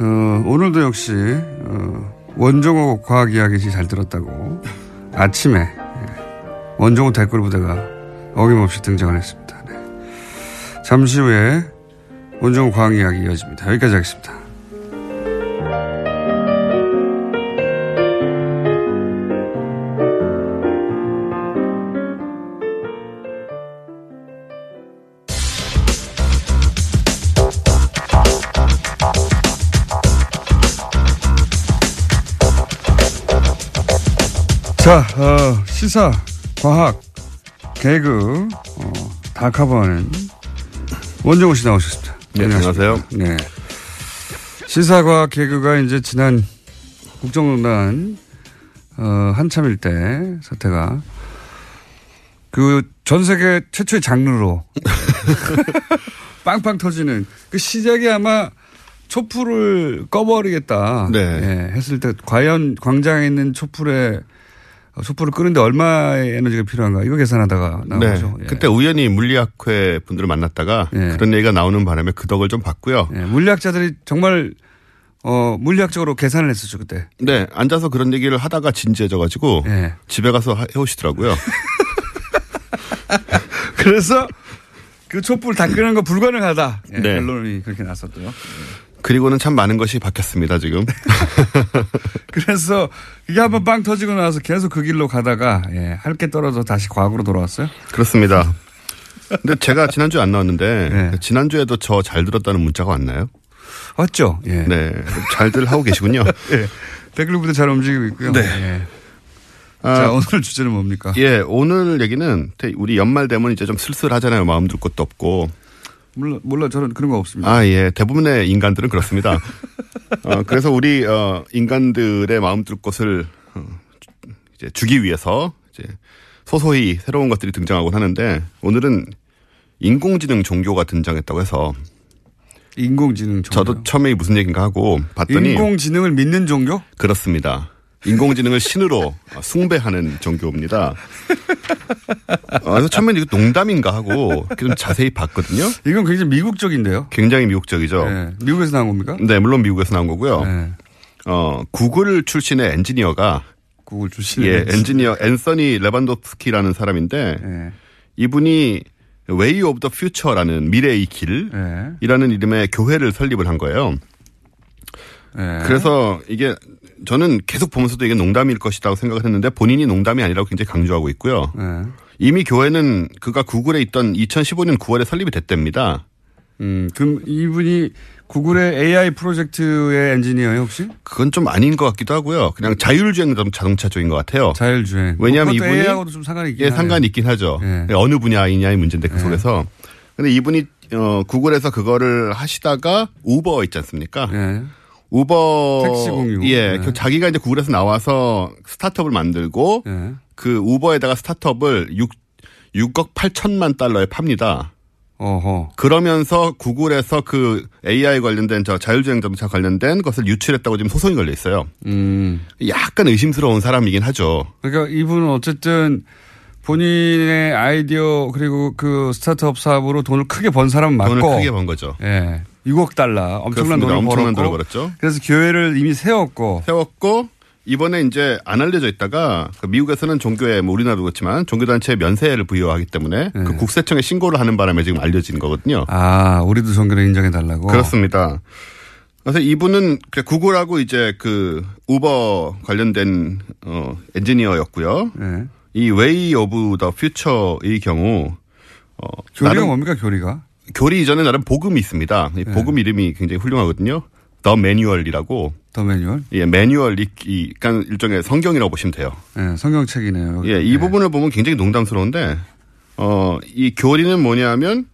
어, 오늘도 역시, 어, 원종호 과학 이야기시 잘 들었다고 아침에 예, 원종호 댓글 부대가 어김없이 등장을 했습니다. 네. 잠시 후에 원종호 과학 이야기 이어집니다. 여기까지 하겠습니다. 자, 어, 시사, 과학, 개그, 어, 다 커버하는 원정우 씨 나오셨습니다. 네, 안녕하세요. 네. 시사과 개그가 이제 지난 국정농단, 어, 한참일 때 사태가 그 전 세계 최초의 장르로 [LAUGHS] 빵빵 터지는 그 시작이 아마 촛불을 꺼버리겠다. 네. 예, 했을 때 과연 광장에 있는 촛불에 촛불을 끄는데 얼마의 에너지가 필요한가 이거 계산하다가 나온 네. 거죠. 예. 그때 우연히 물리학회 분들을 만났다가 그런 얘기가 나오는 바람에 그 덕을 좀 봤고요. 예, 물리학자들이 정말 어, 물리학적으로 계산을 했었죠 그때. 네, 앉아서 그런 얘기를 하다가 진지해져가지고 예. 집에 가서 하- 해오시더라고요. [LAUGHS] 그래서 그 촛불 다 끄는 거 불가능하다. 예, 네. 결론이 그렇게 났었고요. 그리고는 참 많은 것이 바뀌었습니다 지금. [LAUGHS] 그래서 이게 한번 빵 터지고 나서 계속 그 길로 가다가 예, 할게 떨어져 다시 과거로 돌아왔어요. 그렇습니다. 근데 제가 지난주에 안 나왔는데 [LAUGHS] 네. 지난주에도 저 잘 들었다는 문자가 왔나요? 왔죠. 예. 네, 잘들 하고 계시군요. [LAUGHS] 예. 댓글부터 잘 움직이고 있고요. 네. 예. 아, 자 오늘 주제는 뭡니까? 예, 오늘 얘기는 우리 연말 되면 이제 좀 쓸쓸하잖아요. 마음 둘 것도 없고. 몰라, 몰라 저는 그런 거 없습니다. 아, 예. 대부분의 인간들은 그렇습니다. [LAUGHS] 어, 그래서 우리, 어, 인간들의 마음 둘 것을, 어, 이제 주기 위해서, 이제, 소소히 새로운 것들이 등장하곤 하는데, 오늘은 인공지능 종교가 등장했다고 해서, 인공지능 종교. 저도 처음에 무슨 얘기인가 하고 봤더니, 인공지능을 믿는 종교? 그렇습니다. 인공지능을 신으로 숭배하는 종교입니다. 어, 그래서 처음엔 이거 농담인가 하고 좀 자세히 봤거든요. 이건 굉장히 미국적인데요. 굉장히 미국적이죠. 네. 미국에서 나온 겁니까? 네, 물론 미국에서 나온 거고요. 네. 어, 구글 출신의 엔지니어가 구글 출신의 예, 엔지니어. 엔지니어 앤서니 레반도프스키라는 사람인데 네. 이분이 Way of the Future라는 미래의 길이라는 이름의 교회를 설립을 한 거예요. 네. 그래서 이게 저는 계속 보면서도 이게 농담일 것이라고 생각을 했는데 본인이 농담이 아니라고 굉장히 강조하고 있고요. 네. 이미 교회는 그가 구글에 있던 2015년 9월에 설립이 됐답니다. 음, 그럼 이분이 구글의 AI 프로젝트의 엔지니어예요 혹시? 그건 좀 아닌 것 같기도 하고요. 그냥 자율주행 자동차 쪽인 것 같아요. 자율주행. 왜냐하면 그것도 이분이 AI하고도 좀 상관이 있긴 예, 상관이 있긴 하죠. 예. 어느 분야이냐의 문제인데 그 속에서. 근데 이분이 어, 구글에서 그거를 하시다가 우버 있지 않습니까? 우버 택시 공유. 예, 네. 그 자기가 이제 구글에서 나와서 스타트업을 만들고 예. 그 우버에다가 스타트업을 6 6억 8천만 달러에 팝니다. 어허. 그러면서 구글에서 그 AI 관련된 저 자율주행 자동차 관련된 것을 유출했다고 지금 소송이 걸려 있어요. 음. 약간 의심스러운 사람이긴 하죠. 그러니까 이분은 어쨌든 본인의 아이디어 그리고 그 스타트업 사업으로 돈을 크게 번 사람 맞고 돈을 크게 번 거죠. 예. 6억 달러 엄청난 그렇습니다. 돈을 엄청난 벌었고 돈을 벌었죠. 그래서 교회를 이미 세웠고 세웠고 이번에 이제 안 알려져 있다가 그 미국에서는 종교에 뭐 우리나라도 그렇지만 종교단체에 면세를 부여하기 때문에 그 국세청에 신고를 하는 바람에 지금 알려진 거거든요. 아 우리도 종교를 인정해 달라고 그렇습니다. 그래서 이분은 그 구글하고 이제 그 우버 관련된 어 엔지니어였고요. 네. 이 Way of the Future의 경우 어 교리가 나름 뭡니까 교리가? 교리 이전에 나름 복음이 있습니다. 이 복음 이름이 굉장히 훌륭하거든요. The Manual이라고. The Manual? 예, 매뉴얼이 이- 그러니까 일종의 성경이라고 보시면 돼요. 예, 성경책이네요. 예, 이 부분을 보면 굉장히 농담스러운데 어, 이 교리는 뭐냐면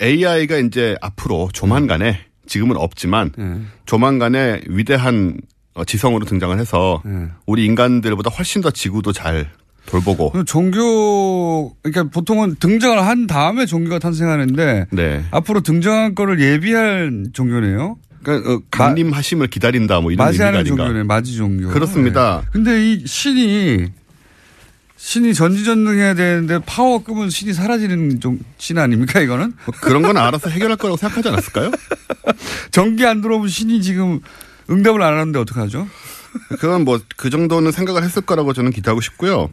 AI가 이제 앞으로 조만간에 지금은 없지만 예. 조만간에 위대한 어, 지성으로 등장을 해서 예. 우리 인간들보다 훨씬 더 지구도 잘 돌보고 그 종교 그러니까 보통은 등장을 한 다음에 종교가 탄생하는데 네. 앞으로 등장할 거를 예비한 종교네요. 그러니까 어, 강림하심을 기다린다 뭐 이런 의미가 맞이하는 아닌가. 종교네, 맞이 종교. 그렇습니다. 네. 근데 이 신이 신이 전지전능해야 되는데 파워 끄면 신이 사라지는 종, 신 아닙니까 이거는? 뭐 그런 건 알아서 해결할 거라고 생각하지 않았을까요? [LAUGHS] 전기 안 들어오면 신이 지금 응답을 안 하는데 어떡하죠? 그건 뭐 그 정도는 생각을 했을 거라고 저는 기대하고 싶고요.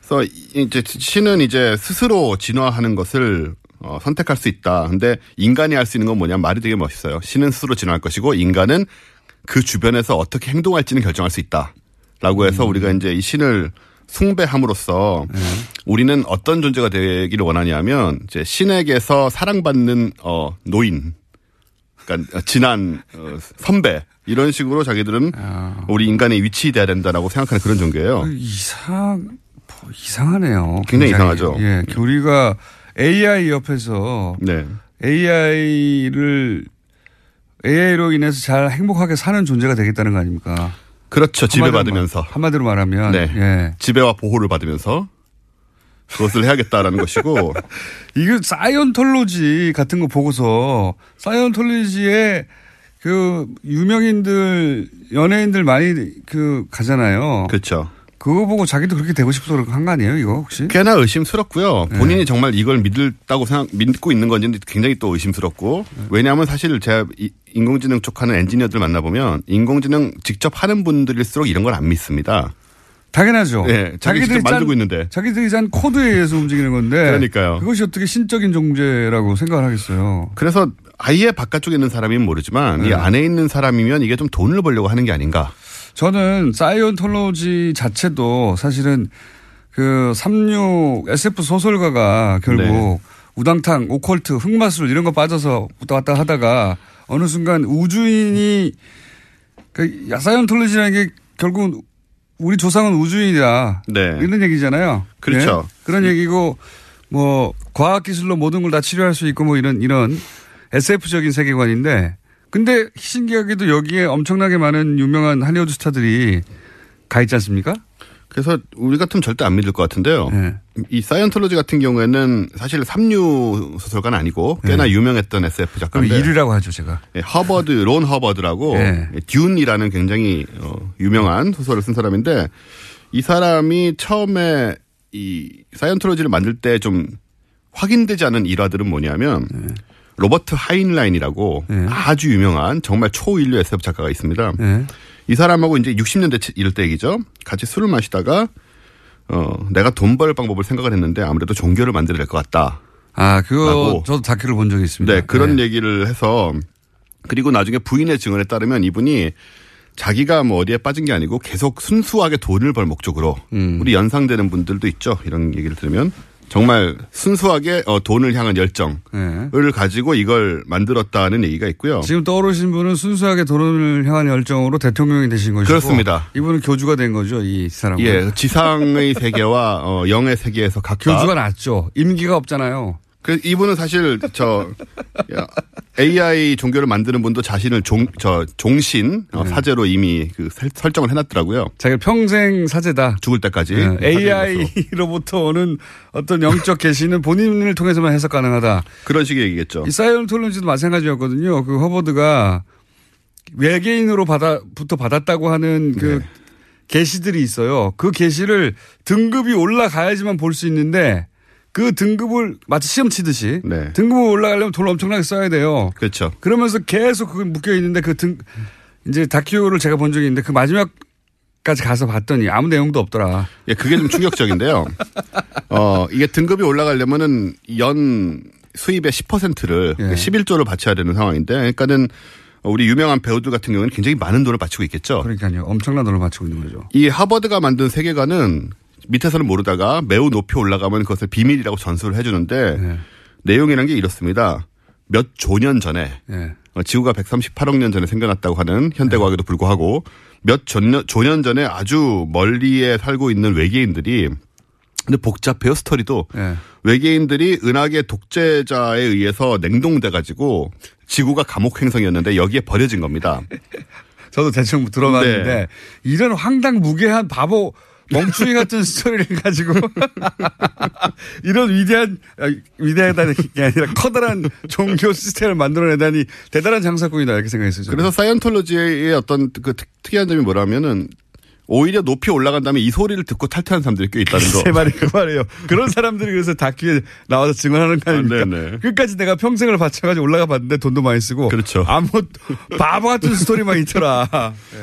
그래서 이- 이제 신은 이제 스스로 진화하는 것을 어, 선택할 수 있다. 근데 인간이 할 수 있는 건 뭐냐 말이 되게 멋있어요. 신은 스스로 진화할 것이고 인간은 그 주변에서 어떻게 행동할지는 결정할 수 있다. 라고 해서 우리가 이제 이 신을 숭배함으로써 우리는 어떤 존재가 되기를 원하냐면 이제 신에게서 사랑받는 어 노인 그러니까 지난 어, 선배 이런 식으로 자기들은 아. 우리 인간의 위치 돼야 된다라고 생각하는 그런 종교예요. 이상 뭐 이상하네요. 굉장히 이상하죠. 예, 우리가 AI 옆에서 네. AI를 AI로 인해서 잘 행복하게 사는 존재가 되겠다는 거 아닙니까? 그렇죠. 지배 한마디로 받으면서. 한마디로 말하면 네. 예. 지배와 보호를 받으면서 그것을 해야겠다라는 것이고 [LAUGHS] 이거 사이언톨로지 같은 거 보고서 사이언톨로지에 그 유명인들 연예인들 많이 그 가잖아요. 그렇죠. 그거 보고 자기도 그렇게 되고 싶어서 한거 아니에요, 이거 혹시? 꽤나 의심스럽고요. 네. 본인이 정말 이걸 믿을다고 생각, 믿고 있는 건지 굉장히 또 의심스럽고. 네. 왜냐하면 사실 제가 이- 인공지능 쪽 하는 엔지니어들 만나보면 인공지능 직접 하는 분들일수록 이런 걸 안 믿습니다. 당연하죠. 예, 자기 직접 만들고 있는데. 자기들이 짠 코드에 의해서 움직이는 건데. 그러니까요. 그것이 어떻게 신적인 존재라고 생각을 하겠어요. 그래서 아예 바깥쪽에 있는 사람이면 모르지만 이 네. 안에 있는 사람이면 이게 좀 돈을 벌려고 하는 게 아닌가. 저는 사이언톨로지 자체도 사실은 그36 SF 소설가가 결국 네. 우당탕, 오컬트, 흑마술 이런 거 빠져서 왔다 갔다 하다가 어느 순간 우주인이 그 사이언톨로지라는 게 결국 우리 조상은 우주인이다. 네. 이런 얘기잖아요. 그렇죠. 네? 그런 얘기고 뭐 과학 기술로 모든 걸 다 치료할 수 있고 뭐 이런 이런 SF적인 세계관인데 근데 신기하게도 여기에 엄청나게 많은 유명한 할리우드 스타들이 가 있지 않습니까? 그래서 우리 같으면 절대 안 믿을 것 같은데요. 네. 이 사이언톨로지 같은 경우에는 사실 삼류 소설가는 아니고 꽤나 유명했던 SF 네. 그럼 작가인데 1위라고 하죠, 제가. 예, 허버드, 론 허버드라고 네. 듄이라는 굉장히 어, 유명한 소설을 쓴 사람인데 이 사람이 처음에 이 사이언톨로지를 만들 때 좀 확인되지 않은 일화들은 뭐냐면 네. 로버트 하인라인이라고 아주 유명한 정말 초일류 SF 작가가 있습니다. 네. 이 사람하고 이제 60년대 이럴 때 얘기죠. 같이 술을 마시다가 어 내가 돈 벌 방법을 생각을 했는데 아무래도 종교를 만들어야 될 것 같다. 아, 그거 라고. 저도 다큐를 본 적이 있습니다. 네, 그런 얘기를 해서 그리고 나중에 부인의 증언에 따르면 이분이 자기가 뭐 어디에 빠진 게 아니고 계속 순수하게 돈을 벌 목적으로 음. 우리 연상되는 분들도 있죠. 이런 얘기를 들으면 정말 순수하게 어, 돈을 향한 열정을 네. 가지고 이걸 만들었다는 얘기가 있고요. 지금 떠오르신 분은 순수하게 돈을 향한 열정으로 대통령이 되신 것이고 그렇습니다. 이분은 교주가 된 거죠, 이 사람은. 예, 지상의 세계와 어, 영의 세계에서 각각 교주가 낫죠. 임기가 없잖아요. 그 이분은 사실 저 야, AI 종교를 만드는 분도 자신을 종 저 종신 어, 네. 사제로 이미 그 설- 설정을 해놨더라고요. 자기가 평생 사제다. 죽을 때까지 네. AI로부터 오는 어떤 영적 계시는 본인을 통해서만 해석 가능하다. 그런 식의 얘기겠죠. 이 사이언톨로지도 마찬가지였거든요. 그 허버드가 외계인으로 받아부터 받았다고 하는 그 네. 계시들이 있어요. 그 계시를 등급이 올라가야지만 볼 수 있는데 그 등급을 마치 시험 치듯이 네. 등급을 올라가려면 돈을 엄청나게 써야 돼요. 그렇죠. 그러면서 계속 그걸 묶여 있는데 그 등 이제 다큐를 제가 본 적이 있는데 그 마지막 까지 가서 봤더니 아무 내용도 없더라. 예, 그게 좀 충격적인데요. 어, 이게 등급이 올라가려면은 연 수입의 10%를 예. 11조를 바쳐야 되는 상황인데, 그러니까는 우리 유명한 배우들 같은 경우는 굉장히 많은 돈을 바치고 있겠죠. 그러니까요. 엄청난 돈을 바치고 있는 거죠. 이 하버드가 만든 세계관은 밑에서는 모르다가 매우 높이 올라가면 그것을 비밀이라고 전수를 해주는데 네. 내용이라는 게 이렇습니다. 몇 조년 전에 예. 어, 지구가 138억 년 전에 생겨났다고 하는 현대 과학에도 불구하고 몇 조년, 조년 전에 아주 멀리에 살고 있는 외계인들이 근데 복잡해요 스토리도 예. 외계인들이 은하계 독재자에 의해서 냉동돼 가지고 지구가 감옥 행성이었는데 여기에 버려진 겁니다. [LAUGHS] 저도 대충 들어봤는데 네. 이런 황당무계한 바보 멍충이 같은 스토리를 가지고 [LAUGHS] 이런 위대한 아, 위대하다는 게 아니라 커다란 종교 시스템을 만들어내다니 대단한 장사꾼이다 이렇게 생각했어요. 그래서 사이언톨로지의 어떤 그 특- 특이한 점이 뭐라면은 오히려 높이 올라간 다음에 이 소리를 듣고 탈퇴한 사람들이 꽤 있다는 거. [LAUGHS] 제 말이 그 말이에요. 그런 사람들이 그래서 다큐에 나와서 증언하는 거 아닙니까? 아. 끝까지 내가 평생을 바쳐가지고 올라가 봤는데 돈도 많이 쓰고. 그렇죠. 아무 [LAUGHS] 바보 같은 스토리만 있더라.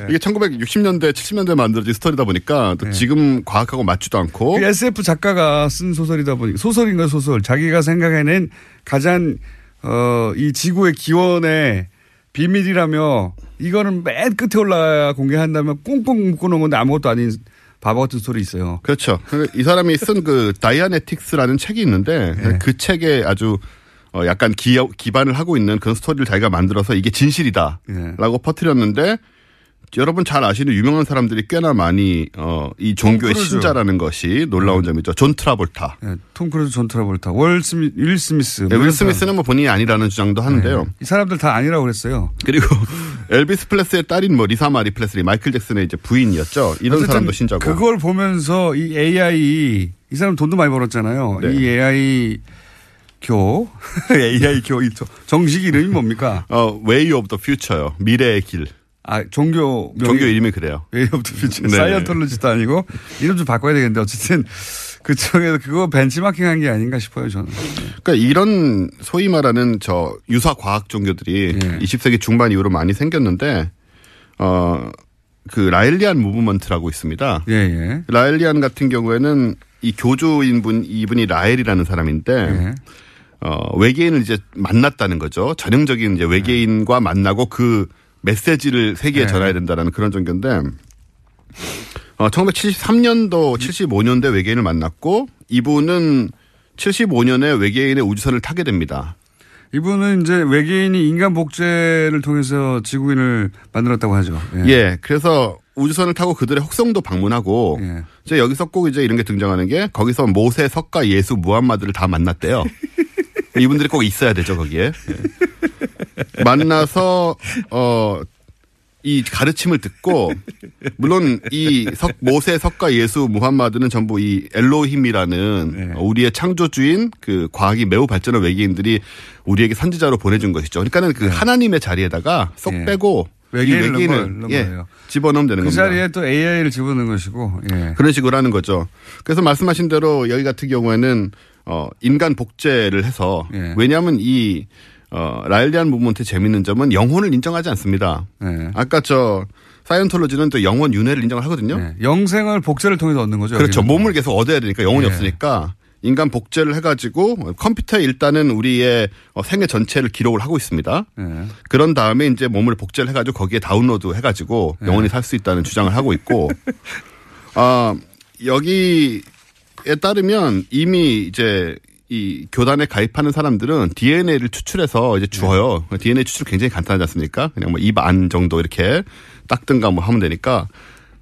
이게 1960년대, 70년대 만들어진 스토리다 보니까 또 지금 과학하고 맞지도 않고 그 SF 작가가 쓴 소설이다 보니 소설인가 소설 자기가 생각해낸 가장 어, 이 지구의 기원의 비밀이라며 이거는 맨 끝에 올라야 공개한다면 꽁꽁 묶어놓은 건데 아무것도 아닌 바보 같은 소리 있어요. 그렇죠. 이 사람이 쓴 그 다이아네틱스라는 책이 있는데 네. 그 책에 아주 어, 약간 기, 기반을 하고 있는 그런 스토리를 자기가 만들어서 이게 진실이다라고 예. 퍼뜨렸는데 여러분 잘 아시는 유명한 사람들이 꽤나 많이 어, 이 종교의. 신자라는 것이 놀라운 점이죠. 존 트라볼타. 예, 톰 크루즈, 존 트라볼타, 월 스미, 윌 스미스. 네, 뭐윌 스미스는 뭐 본인이 아니라는 주장도 하는데요. 이 사람들 다 아니라고 그랬어요. 그리고 [LAUGHS] 엘비스 프레슬리의 딸인 뭐 리사 마리 프레슬리 마이클 잭슨의 이제 부인이었죠. 이런 사람도 신자고. 그걸 보면서 이 AI 이 사람 돈도 많이 벌었잖아요. 네. 이 AI 교 AI 교이 정식 이름이 뭡니까? 어, Way of the Future요. 미래의 길. 아 종교 명이- 종교 이름이 그래요. Of the Future. 네. 사이언톨로지도 아니고 이름 좀 바꿔야 되겠는데 어쨌든 그쪽에서 그거 벤치마킹 한 게 아닌가 싶어요 저는. 그러니까 이런 소위 말하는 저 유사 과학 종교들이 예. 20세기 중반 이후로 많이 생겼는데 어그 라일리안 무브먼트라고 있습니다. 예, 예. 라일리안 같은 경우에는 이 교주인 분 이분이 라엘이라는 사람인데 예. 어 외계인을 이제 만났다는 거죠. 전형적인 이제 외계인과 만나고 그 메시지를 세계에 예. 전해야 된다라는 그런 종교인데 어 1973년도 75년대 외계인을 만났고 이분은 75년에 외계인의 우주선을 타게 됩니다. 이분은 이제 외계인이 인간 복제를 통해서 지구인을 만들었다고 하죠. 예. 그래서 우주선을 타고 그들의 혹성도 방문하고 이제 여기서 꼭 이제 이런 게 등장하는 게 거기서 모세, 석가, 예수, 무함마드를 다 만났대요. [LAUGHS] 이분들이 꼭 있어야 되죠 거기에. 예. 만나서 어. 이 가르침을 듣고 물론 이 석, 모세, 석가, 예수, 무함마드는 전부 이 엘로힘이라는 네. 우리의 창조주인 그 과학이 매우 발전한 외계인들이 우리에게 선지자로 보내준 것이죠. 그러니까는 그 하나님의 자리에다가 쏙 네. 빼고 이 외계인을 외계인을 예. 집어넣으면 되는 그 겁니다. 자리에 또 AI를 집어넣는 것이고. 예. 그런 식으로 하는 거죠. 그래서 말씀하신 대로 여기 같은 경우에는 어 인간 복제를 해서 예. 왜냐하면 이 어, 라일리안 무브먼트의 재밌는 점은 영혼을 인정하지 않습니다. 예. 아까 저 사이언톨로지는 또 영혼 윤회를 인정을 하거든요. 예. 영생을 복제를 통해서 얻는 거죠. 그렇죠. 여기는. 몸을 계속 얻어야 되니까 영혼이 예. 없으니까 인간 복제를 해가지고 컴퓨터에 일단은 우리의 어, 생애 전체를 기록을 하고 있습니다. 예. 그런 다음에 이제 몸을 복제를 해가지고 거기에 다운로드 해가지고 네. 영원히 살 수 있다는 주장을 하고 있고, [LAUGHS] 아 여기에 따르면 이미 이제 이 교단에 가입하는 사람들은 DNA를 추출해서 이제 주어요. DNA 추출 굉장히 간단하지 않습니까? 그냥 뭐 입 안 정도 이렇게 닦든가 뭐 하면 되니까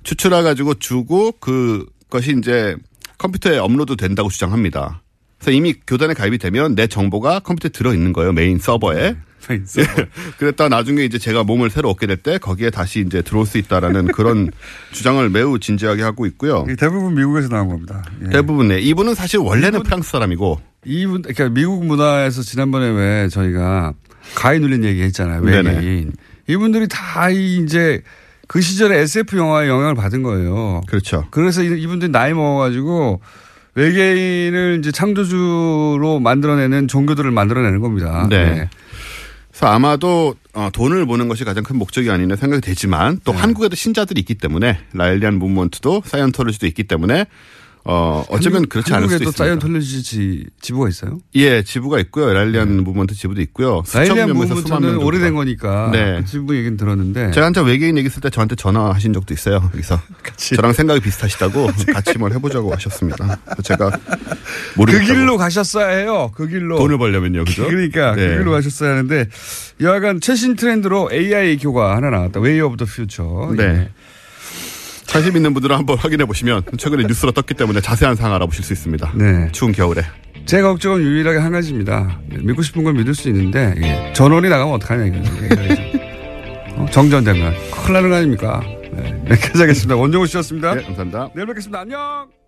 추출해 가지고 주고 그것이 이제 컴퓨터에 업로드 된다고 주장합니다. 그래서 이미 교단에 가입이 되면 내 정보가 컴퓨터에 들어 있는 거예요. 메인 서버에. 메인 서버. [LAUGHS] 그랬다 나중에 이제 제가 몸을 새로 얻게 될 때 거기에 다시 이제 들어올 수 있다라는 그런 [LAUGHS] 주장을 매우 진지하게 하고 있고요. 대부분 미국에서 나온 겁니다. 예. 대부분 네. 이분은 사실 원래는 프랑스 사람이고 이분, 그러니까 미국 문화에서 지난번에 왜 저희가 가위 눌린 얘기 했잖아요. 외계인. 네네. 이분들이 다 이제 그 시절에 SF 영화의 영향을 받은 거예요. 그렇죠. 그래서 이- 이분들이 나이 먹어가지고 외계인을 이제 창조주로 만들어내는 종교들을 만들어내는 겁니다. 네. 그래서 아마도 어, 돈을 버는 것이 가장 큰 목적이 아니냐 생각이 되지만 네. 또 한국에도 신자들이 있기 때문에 라일리안 무브먼트도 사이언톨로지도 있기 때문에 어 어쩌면 그렇지 않을 수도 있습니다. 사이언톨로지 지- 지부가 있어요? 예, 지부가 있고요. 라일리안 무브먼트 지부도 있고요. 라일리안 무브먼트는. 오래된 거니까 네. 그 지부 얘기는 들었는데 제가 한참 외계인 얘기 했을 때 저한테 전화하신 적도 있어요. 여기서 [LAUGHS] 저랑 생각이 비슷하시다고 [LAUGHS] 같이 뭘 해보자고 하셨습니다. 제가 그 모르겠다고. 길로 가셨어야 해요. 그 길로 돈을 벌려면요, 그죠? 그러니까 네. 그 길로 가셨어야 하는데 여하간 최신 트렌드로 AI 교가 하나 나왔다. Way of the Future. 네. 관심 있는 분들은 한번 확인해 보시면 최근에 뉴스로 떴기 때문에 자세한 사항 알아보실 수 있습니다. 네. 추운 겨울에. 제 걱정은 유일하게 한 가지입니다. 예, 믿고 싶은 걸 믿을 수 있는데 예, 전원이 나가면 어떡하냐 이거죠. 어, 정전되면 큰일 나는 거 아닙니까? 네. 여기까지 하겠습니다. 원정우 씨였습니다. 네, 감사합니다. 내일 뵙겠습니다. 안녕.